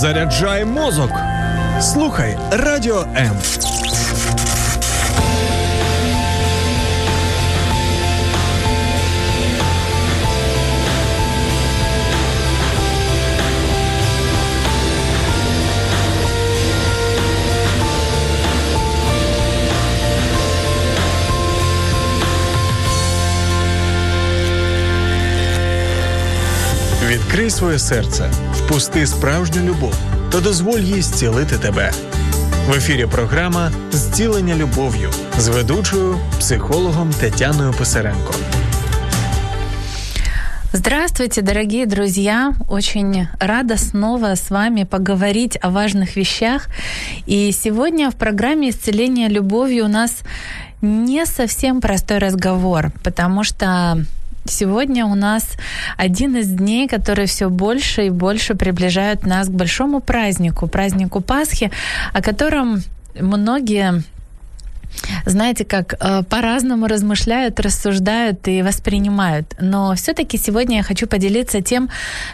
Заряджай мозок. Слухай радіо М. Відкрий своє серце, впусти справжню любов та дозволь їй зцілити тебе. В ефірі програма Зцілення любов'ю з ведучою психологом Тетяною Писаренко. Здравствуйте, дорогие друзья! Очень рада снова с вами поговорить о важных вещах. И сегодня в программе «Исцеление любовью» у нас не совсем простой разговор, потому что Сегодня у нас один из дней, которые все больше и больше приближают нас к большому празднику, празднику Пасхи, о котором многие знаете, как э, по-разному размышляют, рассуждают и воспринимают. Но все-таки сегодня я хочу поделиться тем,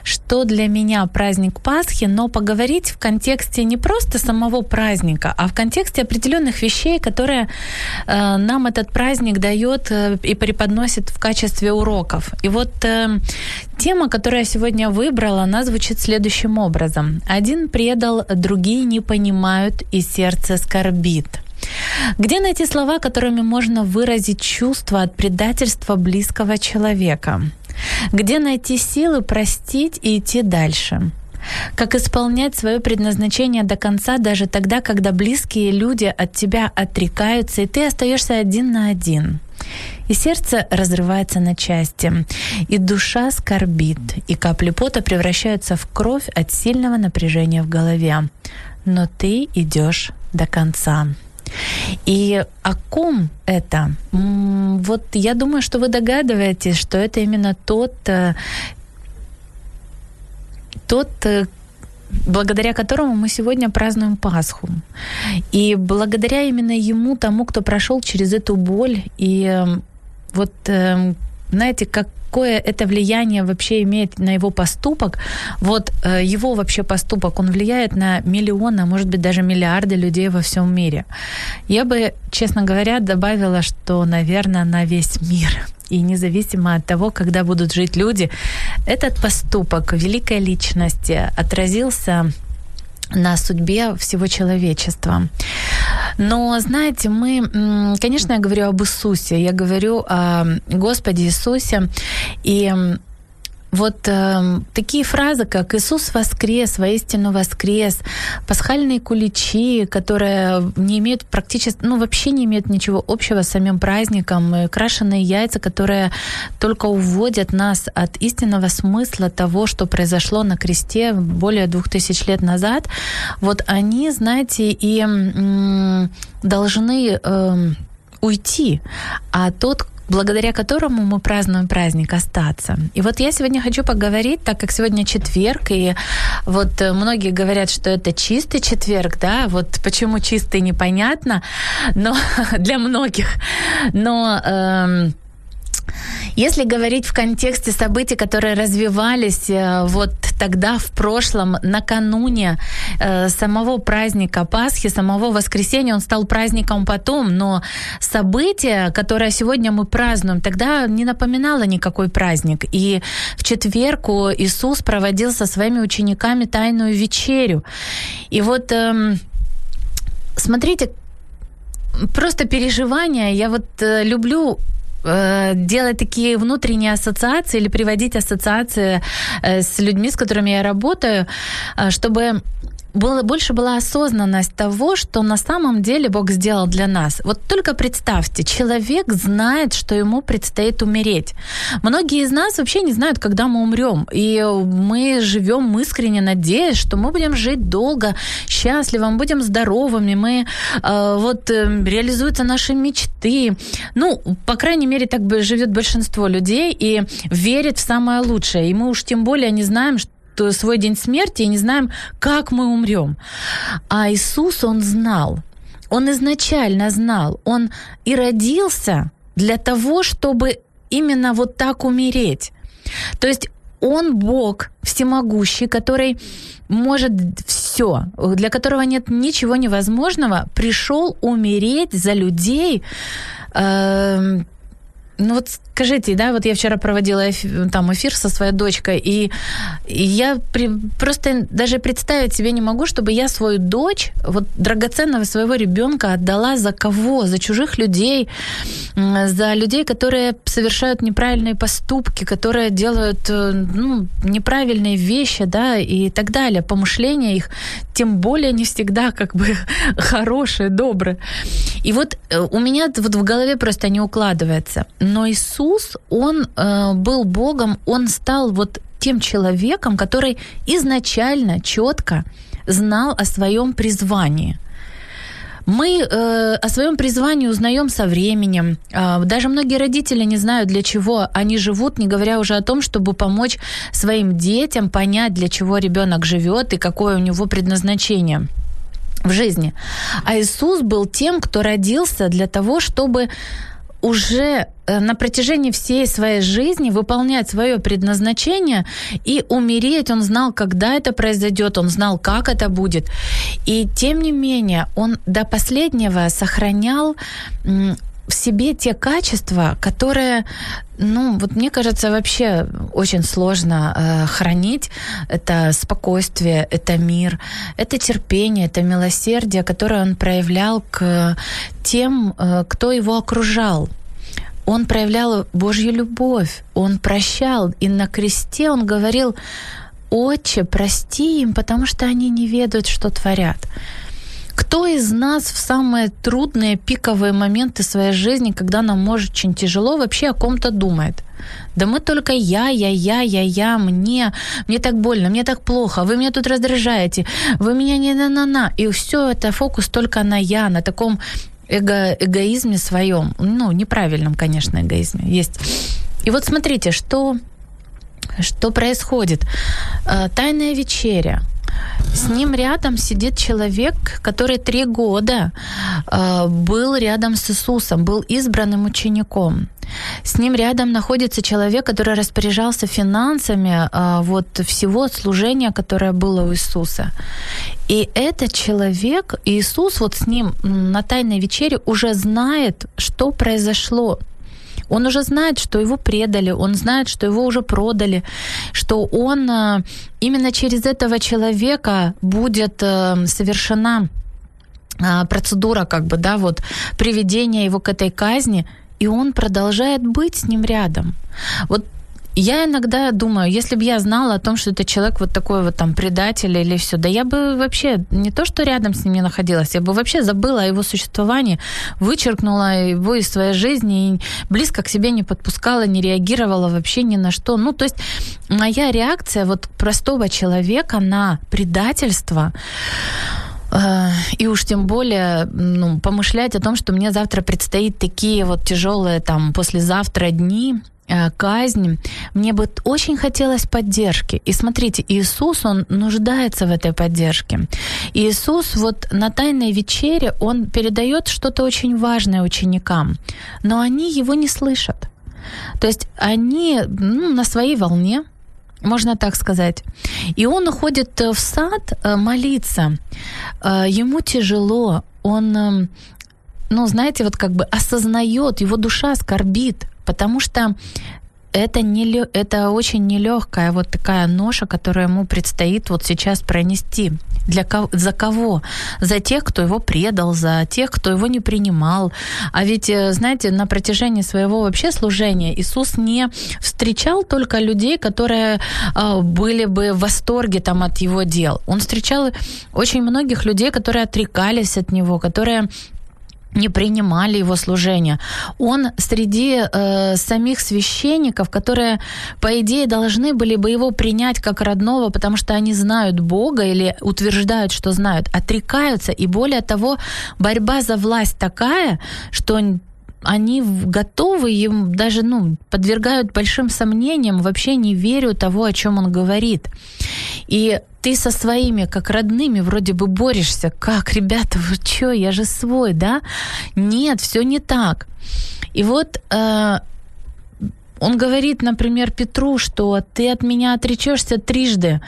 что для меня праздник Пасхи, но поговорить в контексте не просто самого праздника, а в контексте определенных вещей, которые э, нам этот праздник дает э, и преподносит в качестве уроков. И вот тема, которую я сегодня выбрала, она звучит следующим образом. Один предал, другие не понимают, и сердце скорбит. Где найти слова, которыми можно выразить чувство от предательства близкого человека? Где найти силы простить и идти дальше? Как исполнять свое предназначение до конца даже тогда, когда близкие люди от тебя отрекаются, и ты остаешься один на один? И сердце разрывается на части, и душа скорбит, и капли пота превращаются в кровь от сильного напряжения в голове. Но ты идешь до конца. И о ком это? Вот я думаю, что вы догадываетесь, что это именно тот, э, тот э, благодаря которому мы сегодня празднуем Пасху. И благодаря именно ему, тому, кто прошел через эту боль, и э, вот, знаете, как какое это влияние вообще имеет на его поступок. Вот э, его вообще поступок, он влияет на миллионы, а может быть даже миллиарды людей во всем мире. Я бы, честно говоря, добавила, что, наверное, на весь мир. И независимо от того, когда будут жить люди, этот поступок великой личности отразился на судьбе всего человечества. Но, знаете, мы, конечно, я говорю об Иисусе, я говорю о Господе Иисусе, и вот э, такие фразы, как «Иисус воскрес», «Воистину воскрес», пасхальные куличи, которые не имеют практически, ну, вообще не имеют ничего общего с самим праздником, и крашеные яйца, которые только уводят нас от истинного смысла того, что произошло на кресте более двух тысяч лет назад, вот они, знаете, и м- должны... Э, уйти, а тот, благодаря которому мы празднуем праздник остаться. И вот я сегодня хочу поговорить, так как сегодня четверг, и вот э, многие говорят, что это чистый четверг, да, вот почему чистый непонятно, но для многих, но эм, если говорить в контексте событий, которые развивались э, вот тогда, в прошлом, накануне э, самого праздника Пасхи, самого воскресенья, он стал праздником потом, но событие, которое сегодня мы празднуем, тогда не напоминало никакой праздник. И в четверг Иисус проводил со своими учениками тайную вечерю. И вот э, смотрите, просто переживания. Я вот э, люблю Э, делать такие внутренние ассоциации или приводить ассоциации э, с людьми, с которыми я работаю, э, чтобы было, больше была осознанность того, что на самом деле Бог сделал для нас. Вот только представьте, человек знает, что ему предстоит умереть. Многие из нас вообще не знают, когда мы умрем. И мы живем искренне надеясь, что мы будем жить долго, счастливо, мы будем здоровыми, мы э, вот э, реализуются наши мечты. Ну, по крайней мере, так живет большинство людей и верит в самое лучшее. И мы уж тем более не знаем, что свой день смерти и не знаем, как мы умрем. А Иисус, Он знал. Он изначально знал. Он и родился для того, чтобы именно вот так умереть. То есть Он Бог всемогущий, который может все, для которого нет ничего невозможного, пришел умереть за людей. Э, ну вот скажите, да, вот я вчера проводила эфир, там эфир со своей дочкой, и, и я при, просто даже представить себе не могу, чтобы я свою дочь, вот драгоценного своего ребенка отдала за кого? За чужих людей, за людей, которые совершают неправильные поступки, которые делают э, ну, неправильные вещи, да, и так далее. Помышления их, тем более не всегда как бы хорошие, добрые. И вот э, у меня вот в голове просто не укладывается. Но Иисус, Он э, был Богом, Он стал вот тем человеком, который изначально четко знал о своем призвании. Мы э, о своем призвании узнаем со временем. Э, даже многие родители не знают, для чего они живут, не говоря уже о том, чтобы помочь своим детям понять, для чего ребенок живет и какое у него предназначение в жизни. А Иисус был тем, кто родился для того, чтобы уже э, на протяжении всей своей жизни выполнять свое предназначение и умереть. Он знал, когда это произойдет, он знал, как это будет. И тем не менее, он до последнего сохранял в себе те качества, которые, ну, вот мне кажется, вообще очень сложно э, хранить. Это спокойствие, это мир, это терпение, это милосердие, которое он проявлял к тем, э, кто его окружал. Он проявлял Божью любовь, он прощал, и на кресте он говорил, «Отче, прости им, потому что они не ведают, что творят». Кто из нас в самые трудные пиковые моменты своей жизни, когда нам может очень тяжело, вообще о ком-то думает? Да мы только я, я, я, я, я, мне, мне так больно, мне так плохо, вы меня тут раздражаете, вы меня не на-на-на. И все это фокус только на я, на таком эго, эгоизме своем. Ну, неправильном, конечно, эгоизме. Есть. И вот смотрите, что, что происходит. Э, тайная вечеря – с ним рядом сидит человек, который три года э, был рядом с Иисусом, был избранным учеником. С ним рядом находится человек, который распоряжался финансами э, вот всего служения, которое было у Иисуса. И этот человек, Иисус вот с ним на Тайной вечере уже знает, что произошло. Он уже знает, что его предали, он знает, что его уже продали, что он э, именно через этого человека будет э, совершена э, процедура как бы, да, вот приведения его к этой казни, и он продолжает быть с ним рядом. Вот я иногда думаю, если бы я знала о том, что это человек вот такой вот там предатель или все, да я бы вообще не то, что рядом с ним не находилась, я бы вообще забыла о его существовании, вычеркнула его из своей жизни и близко к себе не подпускала, не реагировала вообще ни на что. Ну, то есть моя реакция вот простого человека на предательство, э, и уж тем более ну, помышлять о том, что мне завтра предстоит такие вот тяжелые там послезавтра дни, казнь, мне бы очень хотелось поддержки. И смотрите, Иисус, Он нуждается в этой поддержке. Иисус вот на Тайной вечере, Он передает что-то очень важное ученикам, но они Его не слышат. То есть они ну, на своей волне, можно так сказать. И он уходит в сад э, молиться. Э, ему тяжело. Он, ну, знаете, вот как бы осознает, его душа скорбит потому что это, не, это очень нелегкая вот такая ноша, которую ему предстоит вот сейчас пронести. Для кого, за кого? За тех, кто его предал, за тех, кто его не принимал. А ведь, э, знаете, на протяжении своего вообще служения Иисус не встречал только людей, которые э, были бы в восторге там от его дел. Он встречал очень многих людей, которые отрекались от него, которые не принимали его служения. Он среди э, самих священников, которые, по идее, должны были бы его принять как родного, потому что они знают Бога или утверждают, что знают, отрекаются. И более того, борьба за власть такая, что они готовы им даже ну, подвергают большим сомнениям, вообще не верю того, о чем он говорит. И ты со своими, как родными, вроде бы борешься. Как, ребята, вы что, я же свой, да? Нет, все не так. И вот э, он говорит, например, Петру, что ты от меня отречешься трижды.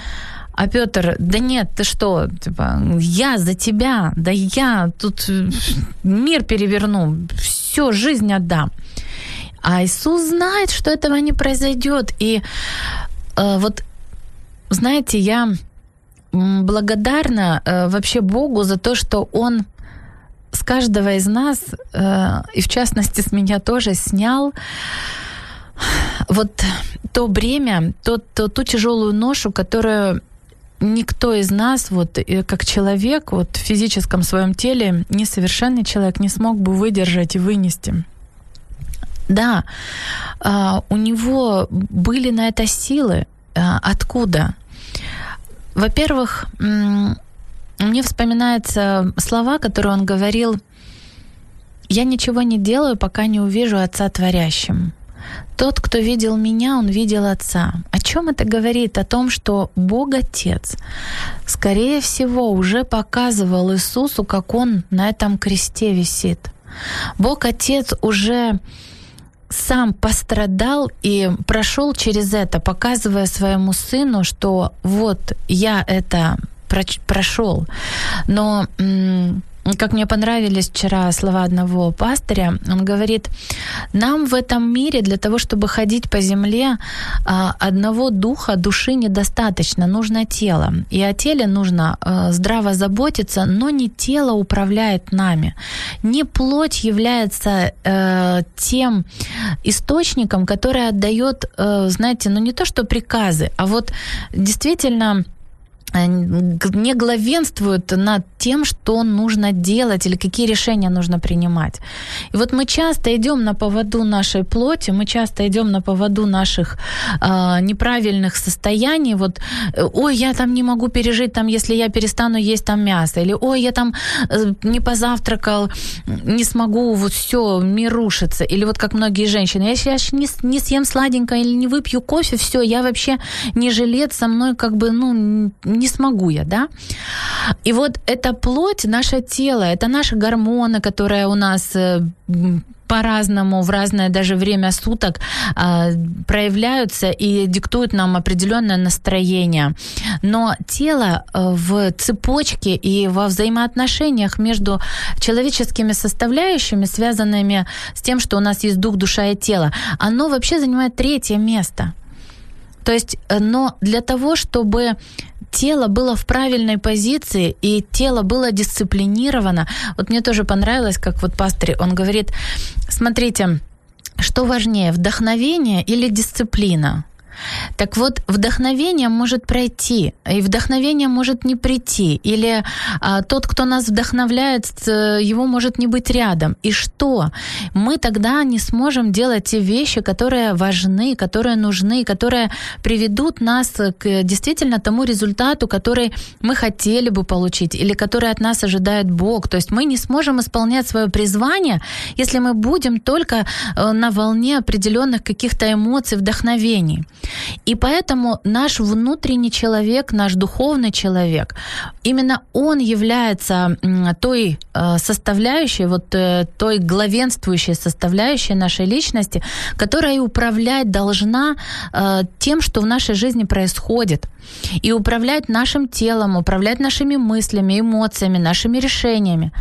А Петр, да нет, ты что, типа, я за тебя, да я тут мир переверну, все, жизнь отдам. А Иисус знает, что этого не произойдет. И э, вот, знаете, я благодарна э, вообще Богу за то, что Он с каждого из нас, э, и в частности с меня тоже, снял вот то бремя, то, то, ту тяжелую ношу, которую никто из нас, вот э, как человек, вот в физическом своем теле, несовершенный человек не смог бы выдержать и вынести. Да, а, у него были на это силы. А, откуда? Во-первых, мне вспоминаются слова, которые он говорил, «Я ничего не делаю, пока не увижу Отца Творящим». Тот, кто видел меня, он видел Отца. О чем это говорит? О том, что Бог Отец, скорее всего, уже показывал Иисусу, как Он на этом кресте висит. Бог Отец уже сам пострадал и прошел через это, показывая своему сыну, что вот я это прошел. Но как мне понравились вчера слова одного пастыря, он говорит, нам в этом мире для того, чтобы ходить по земле, а, одного духа, души недостаточно, нужно тело. И о теле нужно а, здраво заботиться, но не тело управляет нами. Не плоть является э, тем источником, который отдает, э, знаете, ну не то что приказы, а вот действительно не главенствуют над тем, что нужно делать или какие решения нужно принимать. И вот мы часто идем на поводу нашей плоти, мы часто идем на поводу наших э, неправильных состояний. Вот, э, ой, я там не могу пережить, там, если я перестану есть там мясо, или ой, я там э, не позавтракал, не смогу, вот все, мир рушится. Или вот как многие женщины, я сейчас не, не съем сладенькое или не выпью кофе, все, я вообще не жилец, со мной как бы, ну, не смогу я, да? И вот эта плоть, наше тело, это наши гормоны, которые у нас э, по-разному в разное даже время суток э, проявляются и диктуют нам определенное настроение. Но тело э, в цепочке и во взаимоотношениях между человеческими составляющими, связанными с тем, что у нас есть дух, душа и тело, оно вообще занимает третье место. То есть, э, но для того, чтобы тело было в правильной позиции и тело было дисциплинировано, вот мне тоже понравилось, как вот пастырь, он говорит, смотрите, что важнее, вдохновение или дисциплина? Так вот, вдохновение может пройти, и вдохновение может не прийти. Или а, тот, кто нас вдохновляет, его может не быть рядом. И что? Мы тогда не сможем делать те вещи, которые важны, которые нужны, которые приведут нас к действительно тому результату, который мы хотели бы получить, или который от нас ожидает Бог. То есть мы не сможем исполнять свое призвание, если мы будем только э, на волне определенных каких-то эмоций, вдохновений. И поэтому наш внутренний человек, наш духовный человек, именно он является той э, составляющей, вот э, той главенствующей составляющей нашей личности, которая управлять должна э, тем, что в нашей жизни происходит. И управлять нашим телом, управлять нашими мыслями, эмоциями, нашими решениями.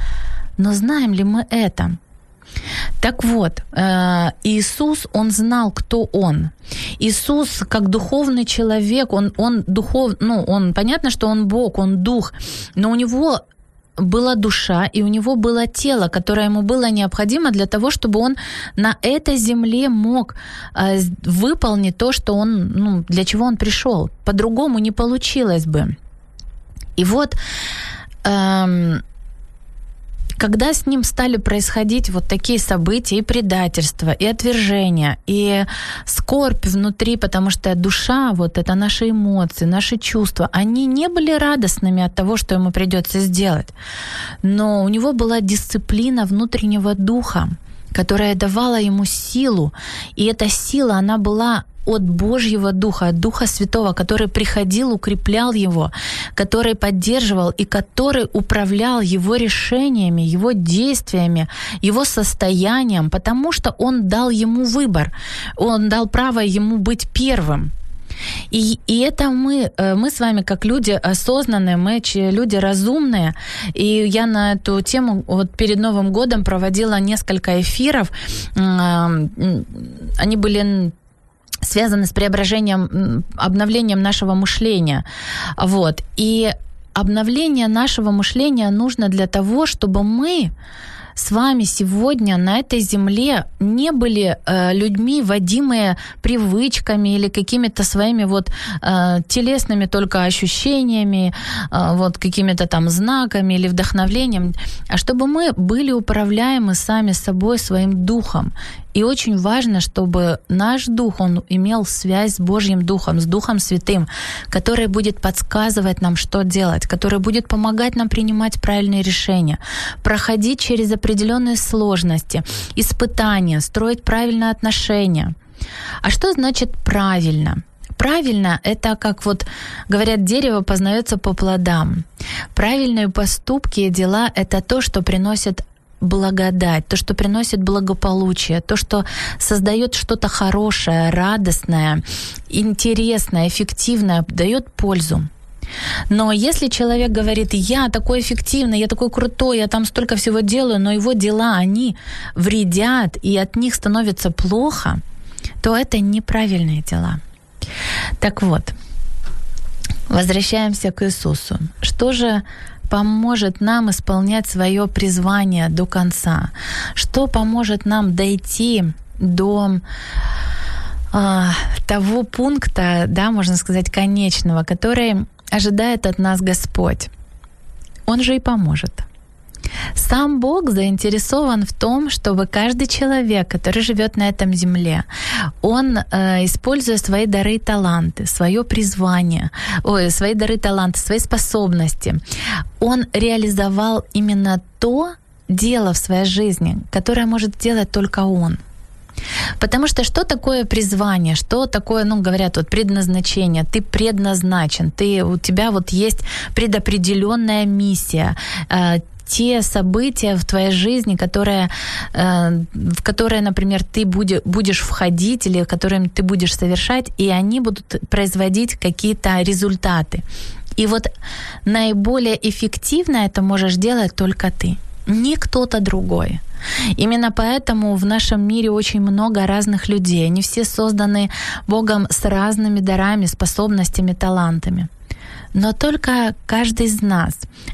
Но знаем ли мы это? Так вот, э, Иисус, Он знал, кто Он. Иисус, как духовный человек, Он, он духов, ну, Он, понятно, что Он Бог, Он Дух, но у Него была душа, и у него было тело, которое ему было необходимо для того, чтобы он на этой земле мог э, выполнить то, что он, ну, для чего он пришел. По-другому не получилось бы. И вот эм, когда с ним стали происходить вот такие события, и предательство, и отвержение, и скорбь внутри, потому что душа, вот это наши эмоции, наши чувства, они не были радостными от того, что ему придется сделать. Но у него была дисциплина внутреннего духа, которая давала ему силу. И эта сила, она была от Божьего Духа, от Духа Святого, который приходил, укреплял его, который поддерживал и который управлял его решениями, его действиями, его состоянием, потому что он дал ему выбор, он дал право ему быть первым. И, и это мы, э, мы с вами как люди осознанные, мы люди разумные. И я на эту тему вот перед Новым годом проводила несколько эфиров. Они были связаны с преображением, обновлением нашего мышления. Вот. И обновление нашего мышления нужно для того, чтобы мы с вами сегодня на этой земле не были э, людьми, водимые привычками или какими-то своими вот э, телесными только ощущениями, э, вот какими-то там знаками или вдохновлением, а чтобы мы были управляемы сами собой, своим духом. И очень важно, чтобы наш дух, он имел связь с Божьим духом, с Духом Святым, который будет подсказывать нам, что делать, который будет помогать нам принимать правильные решения, проходить через определенные сложности, испытания, строить правильные отношения. А что значит правильно? Правильно – это как вот говорят, дерево познается по плодам. Правильные поступки и дела – это то, что приносит благодать, то, что приносит благополучие, то, что создает что-то хорошее, радостное, интересное, эффективное, дает пользу. Но если человек говорит, я такой эффективный, я такой крутой, я там столько всего делаю, но его дела, они вредят, и от них становится плохо, то это неправильные дела. Так вот, возвращаемся к Иисусу. Что же поможет нам исполнять свое призвание до конца? Что поможет нам дойти до а, того пункта, да, можно сказать, конечного, который ожидает от нас Господь? Он же и поможет. Сам Бог заинтересован в том, чтобы каждый человек, который живет на этом земле, он, э, используя свои дары и таланты, свое призвание, ой, свои дары и таланты, свои способности, он реализовал именно то дело в своей жизни, которое может сделать только он. Потому что что такое призвание, что такое, ну, говорят, вот предназначение, ты предназначен, ты, у тебя вот есть предопределенная миссия, э, те события в твоей жизни, которые, э, в которые, например, ты будешь входить или которыми ты будешь совершать, и они будут производить какие-то результаты. И вот наиболее эффективно это можешь делать только ты, не кто-то другой. Именно поэтому в нашем мире очень много разных людей. Они все созданы Богом с разными дарами, способностями, талантами. Но только каждый из нас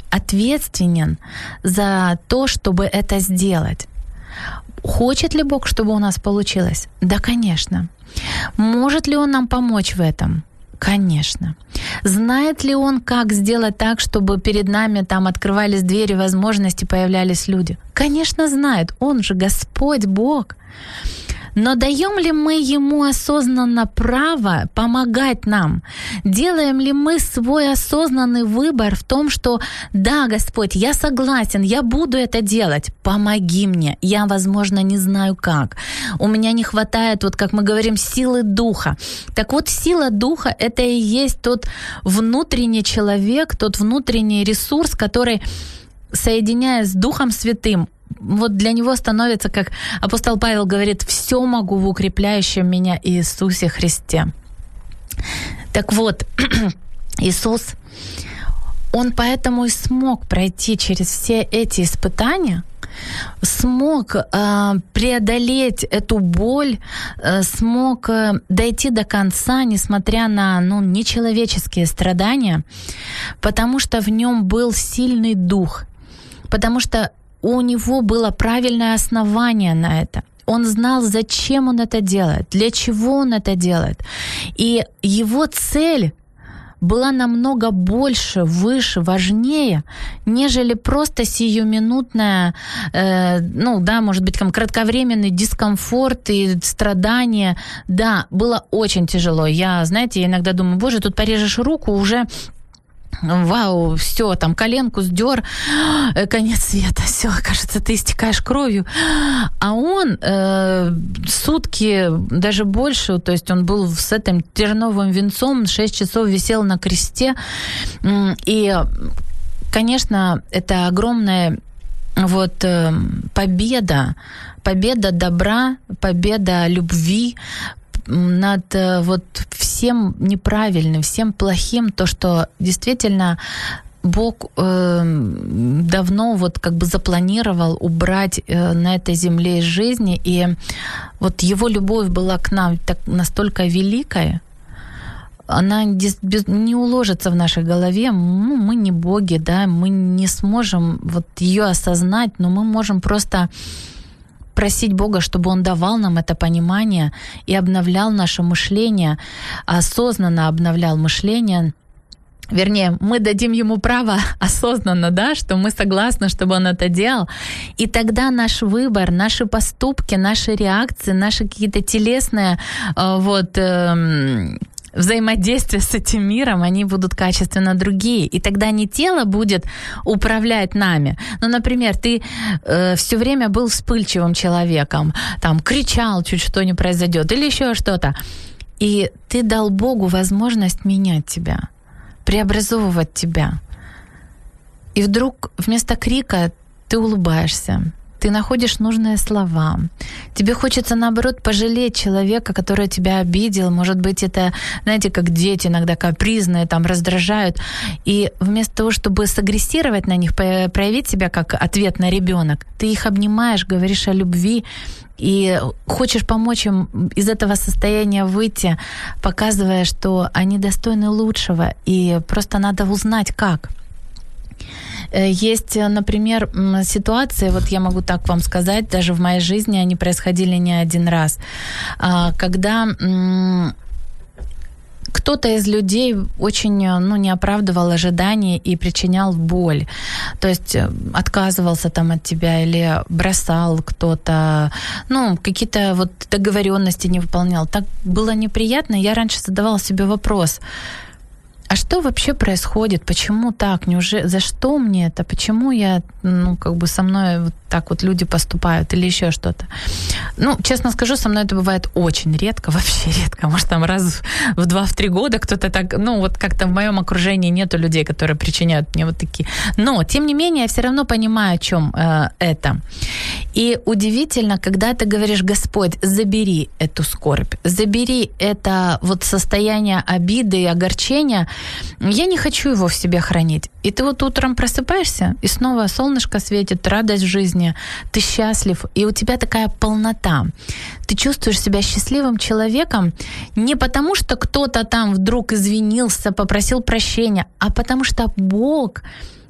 ответственен за то, чтобы это сделать. Хочет ли Бог, чтобы у нас получилось? Да, конечно. Может ли Он нам помочь в этом? Конечно. Знает ли он, как сделать так, чтобы перед нами там открывались двери, возможности, появлялись люди? Конечно, знает. Он же Господь Бог. Но даем ли мы ему осознанно право помогать нам? Делаем ли мы свой осознанный выбор в том, что да, Господь, я согласен, я буду это делать, помоги мне. Я, возможно, не знаю как. У меня не хватает, вот как мы говорим, силы духа. Так вот, сила духа — это и есть тот внутренний человек, тот внутренний ресурс, который соединяясь с Духом Святым, вот для него становится, как апостол Павел говорит, все могу в укрепляющем меня Иисусе Христе. Так вот, Иисус, Он поэтому и смог пройти через все эти испытания, смог э, преодолеть эту боль, э, смог э, дойти до конца, несмотря на ну, нечеловеческие страдания, потому что в нем был сильный дух, потому что у него было правильное основание на это. Он знал, зачем он это делает, для чего он это делает. И его цель была намного больше, выше, важнее, нежели просто сиюминутная, э, ну да, может быть, там кратковременный дискомфорт и страдания. Да, было очень тяжело. Я, знаете, иногда думаю, боже, тут порежешь руку, уже вау, все, там коленку сдер, э, конец света, все, кажется, ты истекаешь кровью. А он э, сутки, даже больше, то есть он был с этим терновым венцом, 6 часов висел на кресте. И, конечно, это огромная вот э, победа, победа добра, победа любви, над э, вот всем неправильным, всем плохим, то, что действительно Бог э, давно вот как бы запланировал убрать э, на этой земле из жизни, и вот Его любовь была к нам так настолько великая, она не уложится в нашей голове. Ну, мы не боги, да, мы не сможем вот ее осознать, но мы можем просто просить Бога, чтобы Он давал нам это понимание и обновлял наше мышление, осознанно обновлял мышление, Вернее, мы дадим ему право осознанно, да, что мы согласны, чтобы он это делал. И тогда наш выбор, наши поступки, наши реакции, наши какие-то телесные э, вот эм, взаимодействия с этим миром, они будут качественно другие. И тогда не тело будет управлять нами. Ну, например, ты э, все время был вспыльчивым человеком, там, кричал, чуть что не произойдет, или еще что-то. И ты дал Богу возможность менять тебя, преобразовывать тебя. И вдруг вместо крика ты улыбаешься, ты находишь нужные слова. Тебе хочется, наоборот, пожалеть человека, который тебя обидел. Может быть, это, знаете, как дети иногда капризные, там, раздражают. И вместо того, чтобы сагрессировать на них, проявить себя как ответ на ребенок, ты их обнимаешь, говоришь о любви, и хочешь помочь им из этого состояния выйти, показывая, что они достойны лучшего, и просто надо узнать, как. Э, есть, э, например, ситуации, вот я могу так вам сказать, даже в моей жизни они происходили не один раз, а, когда кто-то из людей очень э, ну, не оправдывал ожиданий и причинял боль. То есть отказывался там от тебя или бросал кто-то, ну, какие-то вот договоренности не выполнял. Так было неприятно. Я раньше задавала себе вопрос, а что вообще происходит? Почему так? Неужели за что мне это? Почему я, ну, как бы со мной вот так вот люди поступают или еще что-то? Ну, честно скажу, со мной это бывает очень редко, вообще редко. Может, там раз в два-три года кто-то так, ну, вот как-то в моем окружении нету людей, которые причиняют мне вот такие. Но, тем не менее, я все равно понимаю, о чем э, это. И удивительно, когда ты говоришь, Господь, забери эту скорбь, забери это вот состояние обиды и огорчения, я не хочу его в себе хранить. И ты вот утром просыпаешься, и снова солнышко светит, радость жизни, ты счастлив, и у тебя такая полнота. Ты чувствуешь себя счастливым человеком не потому, что кто-то там вдруг извинился, попросил прощения, а потому что Бог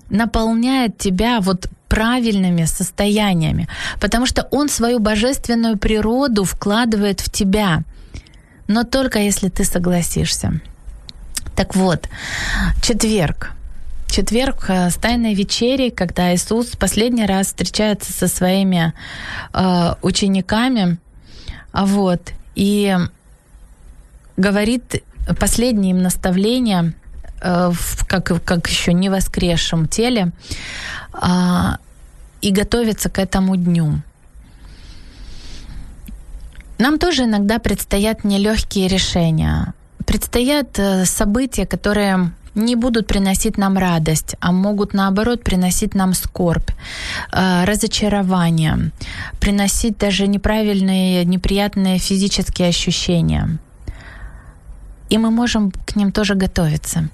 наполняет тебя вот правильными состояниями, потому что Он свою божественную природу вкладывает в тебя, но только если ты согласишься. Так вот, четверг. Четверг э, с тайной вечери, когда Иисус последний раз встречается со своими э, учениками, вот, и говорит последние им наставления, э, как, как еще не воскресшем теле, э, и готовится к этому дню. Нам тоже иногда предстоят нелегкие решения предстоят э, события, которые не будут приносить нам радость, а могут наоборот приносить нам скорбь, э, разочарование, приносить даже неправильные, неприятные физические ощущения. И мы можем к ним тоже готовиться.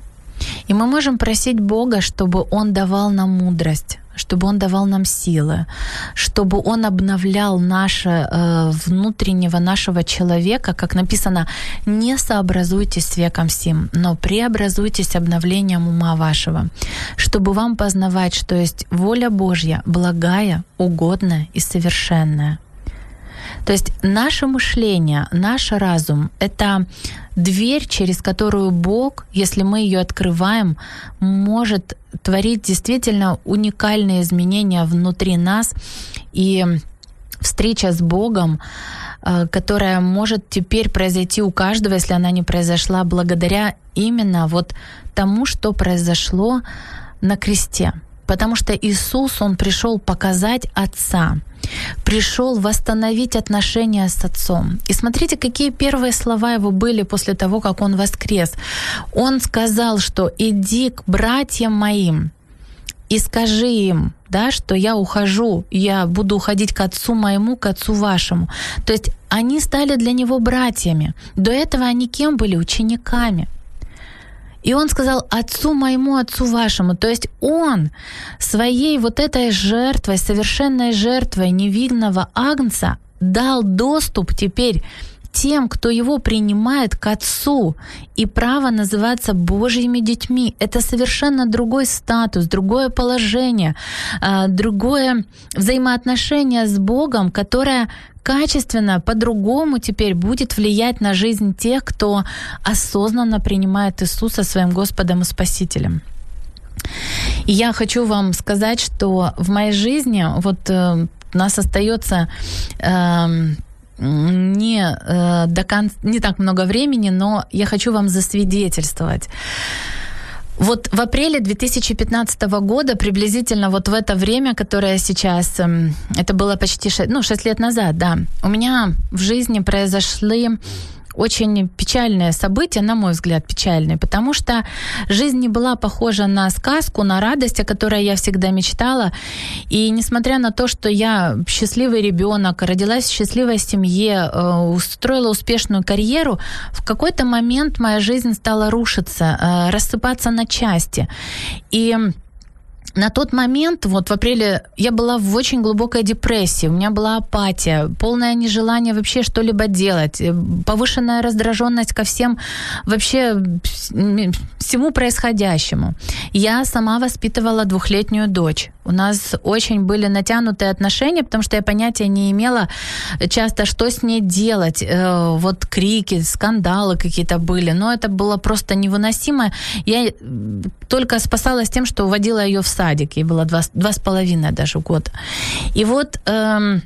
И мы можем просить Бога, чтобы Он давал нам мудрость, чтобы Он давал нам силы, чтобы Он обновлял наше э, внутреннего нашего человека, как написано, не сообразуйтесь с веком сим, но преобразуйтесь обновлением ума вашего, чтобы вам познавать, что есть воля Божья, благая, угодная и совершенная. То есть наше мышление, наш разум — это дверь, через которую Бог, если мы ее открываем, может творить действительно уникальные изменения внутри нас. И встреча с Богом э, которая может теперь произойти у каждого, если она не произошла благодаря именно вот тому, что произошло на кресте. Потому что Иисус, Он пришел показать Отца, пришел восстановить отношения с Отцом. И смотрите, какие первые слова Его были после того, как Он воскрес. Он сказал, что «иди к братьям моим, и скажи им, да, что я ухожу, я буду уходить к отцу моему, к отцу вашему. То есть они стали для него братьями. До этого они кем были? Учениками. И он сказал отцу моему, отцу вашему. То есть он своей вот этой жертвой, совершенной жертвой невинного агнца дал доступ теперь тем, кто его принимает к Отцу, и право называться Божьими детьми. Это совершенно другой статус, другое положение, а, другое взаимоотношение с Богом, которое качественно, по-другому теперь будет влиять на жизнь тех, кто осознанно принимает Иисуса своим Господом и Спасителем. И я хочу вам сказать, что в моей жизни вот э, у нас остается э, не, э, до кон... не так много времени, но я хочу вам засвидетельствовать. Вот в апреле 2015 года, приблизительно вот в это время, которое сейчас, эм, это было почти 6, ну, 6 лет назад, да, у меня в жизни произошли очень печальное событие, на мой взгляд, печальное, потому что жизнь не была похожа на сказку, на радость, о которой я всегда мечтала. И несмотря на то, что я счастливый ребенок, родилась в счастливой семье, э, устроила успешную карьеру, в какой-то момент моя жизнь стала рушиться, э, рассыпаться на части. И на тот момент, вот в апреле, я была в очень глубокой депрессии, у меня была апатия, полное нежелание вообще что-либо делать, э, повышенная раздраженность ко всем, вообще всему происходящему. Я сама воспитывала двухлетнюю дочь. У нас очень были натянутые отношения, потому что я понятия не имела часто, что с ней делать. Э, вот крики, скандалы какие-то были, но это было просто невыносимо. Я только спасалась тем, что уводила ее в садик. Ей было два, два с половиной даже года. И вот эм,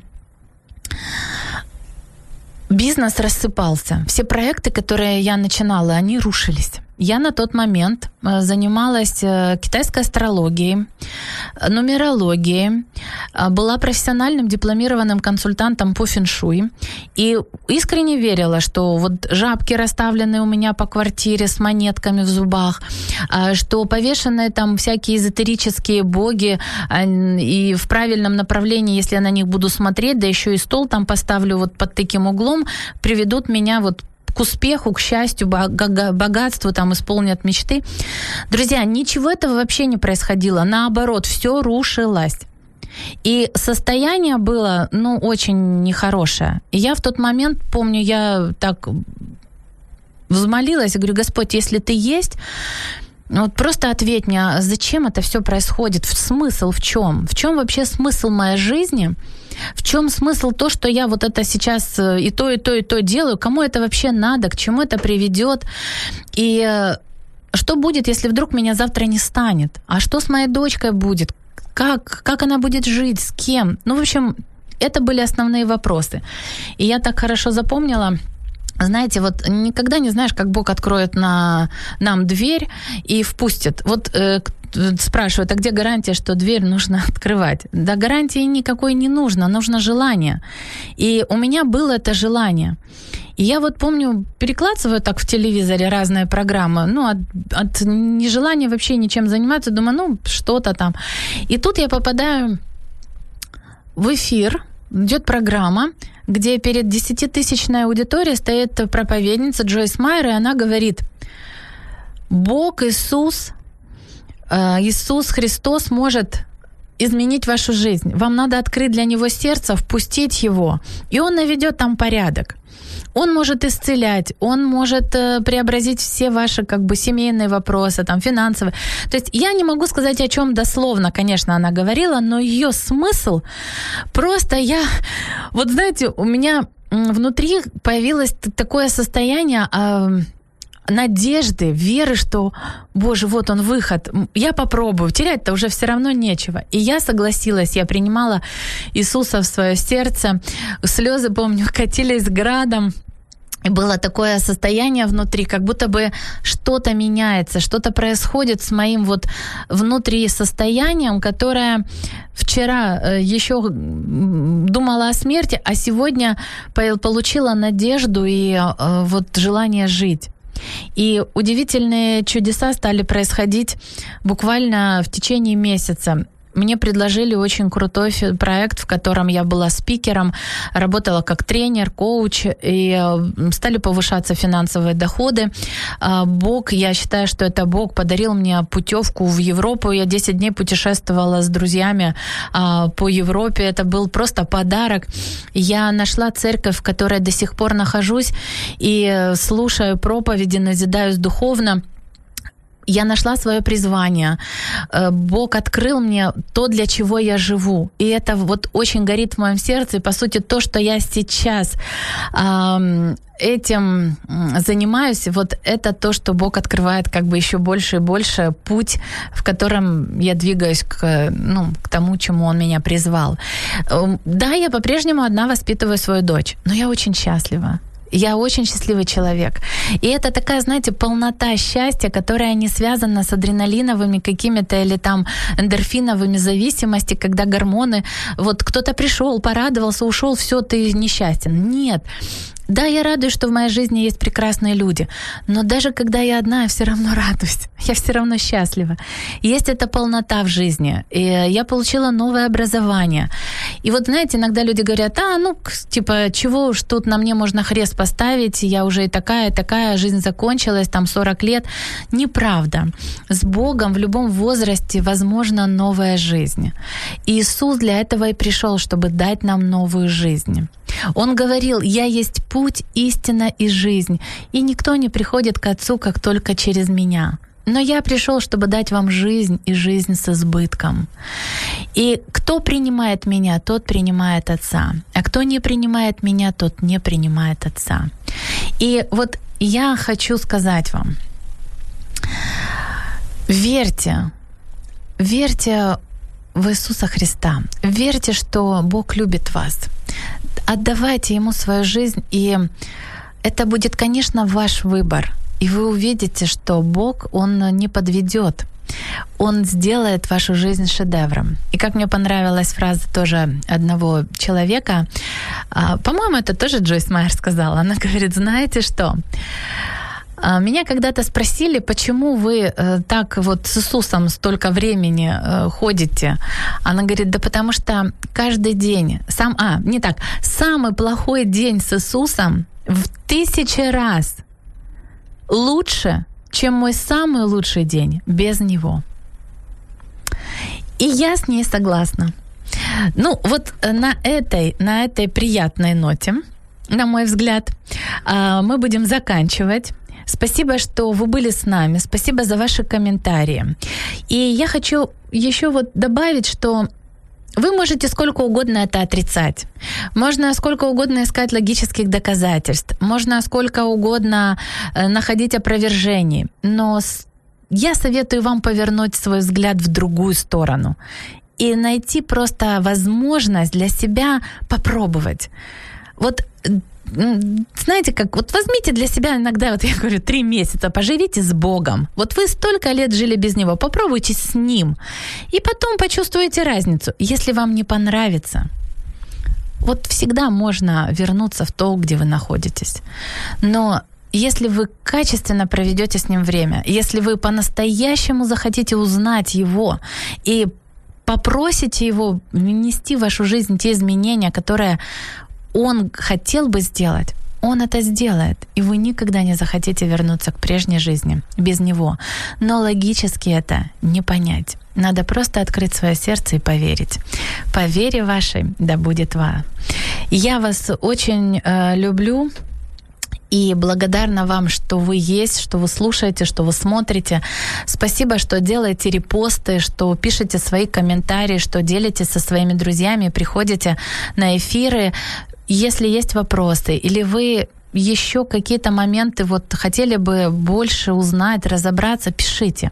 бизнес рассыпался. Все проекты, которые я начинала, они рушились. Я на тот момент э, занималась э, китайской астрологией, нумерологией, э, была профессиональным дипломированным консультантом по фэншуй и искренне верила, что вот жабки расставленные у меня по квартире с монетками в зубах, что повешенные там всякие эзотерические боги и в правильном направлении, если я на них буду смотреть, да еще и стол там поставлю вот под таким углом, приведут меня вот к успеху, к счастью, богатству, там исполнят мечты. Друзья, ничего этого вообще не происходило. Наоборот, все рушилось. И состояние было, ну, очень нехорошее. И я в тот момент, помню, я так взмолилась, говорю, Господь, если ты есть, ну, вот просто ответь мне, а зачем это все происходит? Смысл в чем? В чем вообще смысл моей жизни? В чем смысл то, что я вот это сейчас э, и то, и то, и то делаю? Кому это вообще надо? К чему это приведет? И э, что будет, если вдруг меня завтра не станет? А что с моей дочкой будет? Как, как она будет жить? С кем? Ну, в общем, это были основные вопросы. И я так хорошо запомнила, знаете, вот никогда не знаешь, как Бог откроет на нам дверь и впустит. Вот э, спрашивают, а где гарантия, что дверь нужно открывать? Да гарантии никакой не нужно, нужно желание. И у меня было это желание. И я вот помню, перекладываю так в телевизоре разные программы, ну, от, от нежелания вообще ничем заниматься, думаю, ну, что-то там. И тут я попадаю в эфир, идет программа, где перед десятитысячной аудиторией стоит проповедница Джойс Майер, и она говорит, Бог Иисус Иисус Христос может изменить вашу жизнь. Вам надо открыть для него сердце, впустить его, и он наведет там порядок. Он может исцелять, он может э, преобразить все ваши как бы семейные вопросы, там финансовые. То есть я не могу сказать, о чем дословно, конечно, она говорила, но ее смысл просто я, вот знаете, у меня внутри появилось такое состояние, надежды, веры, что, боже, вот он выход, я попробую, терять-то уже все равно нечего. И я согласилась, я принимала Иисуса в свое сердце, слезы, помню, катились градом, и было такое состояние внутри, как будто бы что-то меняется, что-то происходит с моим вот внутри состоянием, которое вчера э, еще думала о смерти, а сегодня получила надежду и э, вот желание жить. И удивительные чудеса стали происходить буквально в течение месяца мне предложили очень крутой проект, в котором я была спикером, работала как тренер, коуч, и э, стали повышаться финансовые доходы. А, Бог, я считаю, что это Бог подарил мне путевку в Европу. Я 10 дней путешествовала с друзьями а, по Европе. Это был просто подарок. Я нашла церковь, в которой до сих пор нахожусь, и слушаю проповеди, назидаюсь духовно я нашла свое призвание. Э, Бог открыл мне то, для чего я живу. И это вот очень горит в моем сердце. И, по сути, то, что я сейчас этим занимаюсь, вот это то, что Бог открывает как бы еще больше и больше путь, в котором я двигаюсь к, ну, к тому, чему Он меня призвал. Эм, да, я по-прежнему одна воспитываю свою дочь, но я очень счастлива. Я очень счастливый человек. И это такая, знаете, полнота счастья, которая не связана с адреналиновыми какими-то или там эндорфиновыми зависимости, когда гормоны, вот кто-то пришел, порадовался, ушел, все, ты несчастен. Нет. Да, я радуюсь, что в моей жизни есть прекрасные люди, но даже когда я одна, я все равно радуюсь, я все равно счастлива. Есть эта полнота в жизни. И я получила новое образование. И вот, знаете, иногда люди говорят, а, ну, типа, чего уж тут на мне можно хрест поставить, я уже и такая, и такая, жизнь закончилась, там 40 лет. Неправда. С Богом в любом возрасте возможна новая жизнь. И Иисус для этого и пришел, чтобы дать нам новую жизнь. Он говорил, я есть путь, истина и жизнь, и никто не приходит к Отцу, как только через меня. Но я пришел, чтобы дать вам жизнь и жизнь с избытком. И кто принимает меня, тот принимает Отца. А кто не принимает меня, тот не принимает Отца. И вот я хочу сказать вам, верьте, верьте в Иисуса Христа, верьте, что Бог любит вас, отдавайте Ему свою жизнь, и это будет, конечно, ваш выбор. И вы увидите, что Бог, Он не подведет. Он сделает вашу жизнь шедевром. И как мне понравилась фраза тоже одного человека, а, по-моему, это тоже Джойс Майер сказала. Она говорит, знаете что? А, меня когда-то спросили, почему вы э, так вот с Иисусом столько времени э, ходите. Она говорит, да потому что каждый день, сам, а, не так, самый плохой день с Иисусом в тысячи раз лучше, чем мой самый лучший день без Него. И я с ней согласна. Ну, вот на этой, на этой приятной ноте, на мой взгляд, а, мы будем заканчивать. Спасибо, что вы были с нами. Спасибо за ваши комментарии. И я хочу еще вот добавить, что вы можете сколько угодно это отрицать. Можно сколько угодно искать логических доказательств. Можно сколько угодно э, находить опровержений. Но я советую вам повернуть свой взгляд в другую сторону и найти просто возможность для себя попробовать. Вот знаете, как вот возьмите для себя иногда, вот я говорю, три месяца, поживите с Богом. Вот вы столько лет жили без Него, попробуйте с Ним. И потом почувствуете разницу. Если вам не понравится, вот всегда можно вернуться в то, где вы находитесь. Но если вы качественно проведете с ним время, если вы по-настоящему захотите узнать его и попросите его внести в вашу жизнь те изменения, которые он хотел бы сделать, он это сделает, и вы никогда не захотите вернуться к прежней жизни без него. Но логически это не понять. Надо просто открыть свое сердце и поверить. По вере вашей да будет ва. Я вас очень э, люблю. И благодарна вам, что вы есть, что вы слушаете, что вы смотрите. Спасибо, что делаете репосты, что пишете свои комментарии, что делитесь со своими друзьями, приходите на эфиры. Если есть вопросы или вы еще какие-то моменты вот хотели бы больше узнать, разобраться, пишите.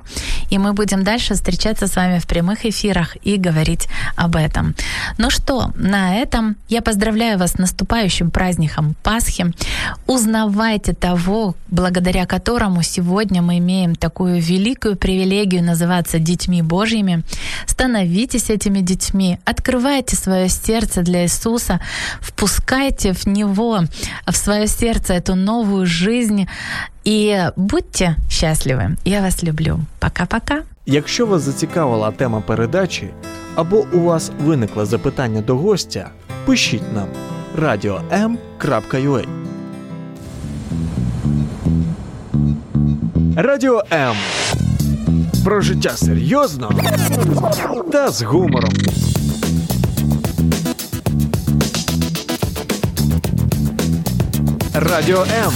И мы будем дальше встречаться с вами в прямых эфирах и говорить об этом. Ну что, на этом я поздравляю вас с наступающим праздником Пасхи. Узнавайте того, благодаря которому сегодня мы имеем такую великую привилегию называться детьми Божьими. Становитесь этими детьми, открывайте свое сердце для Иисуса, впускайте в Него, в свое сердце эту новую жизнь и будьте счастливы. Я вас люблю. Пока-пока. Якщо вас зацікавила тема передачі або у вас виникло запитання до гостя, пишіть нам radio.m.ua Радіо М. Про життя серйозно та з гумором. Радіо М.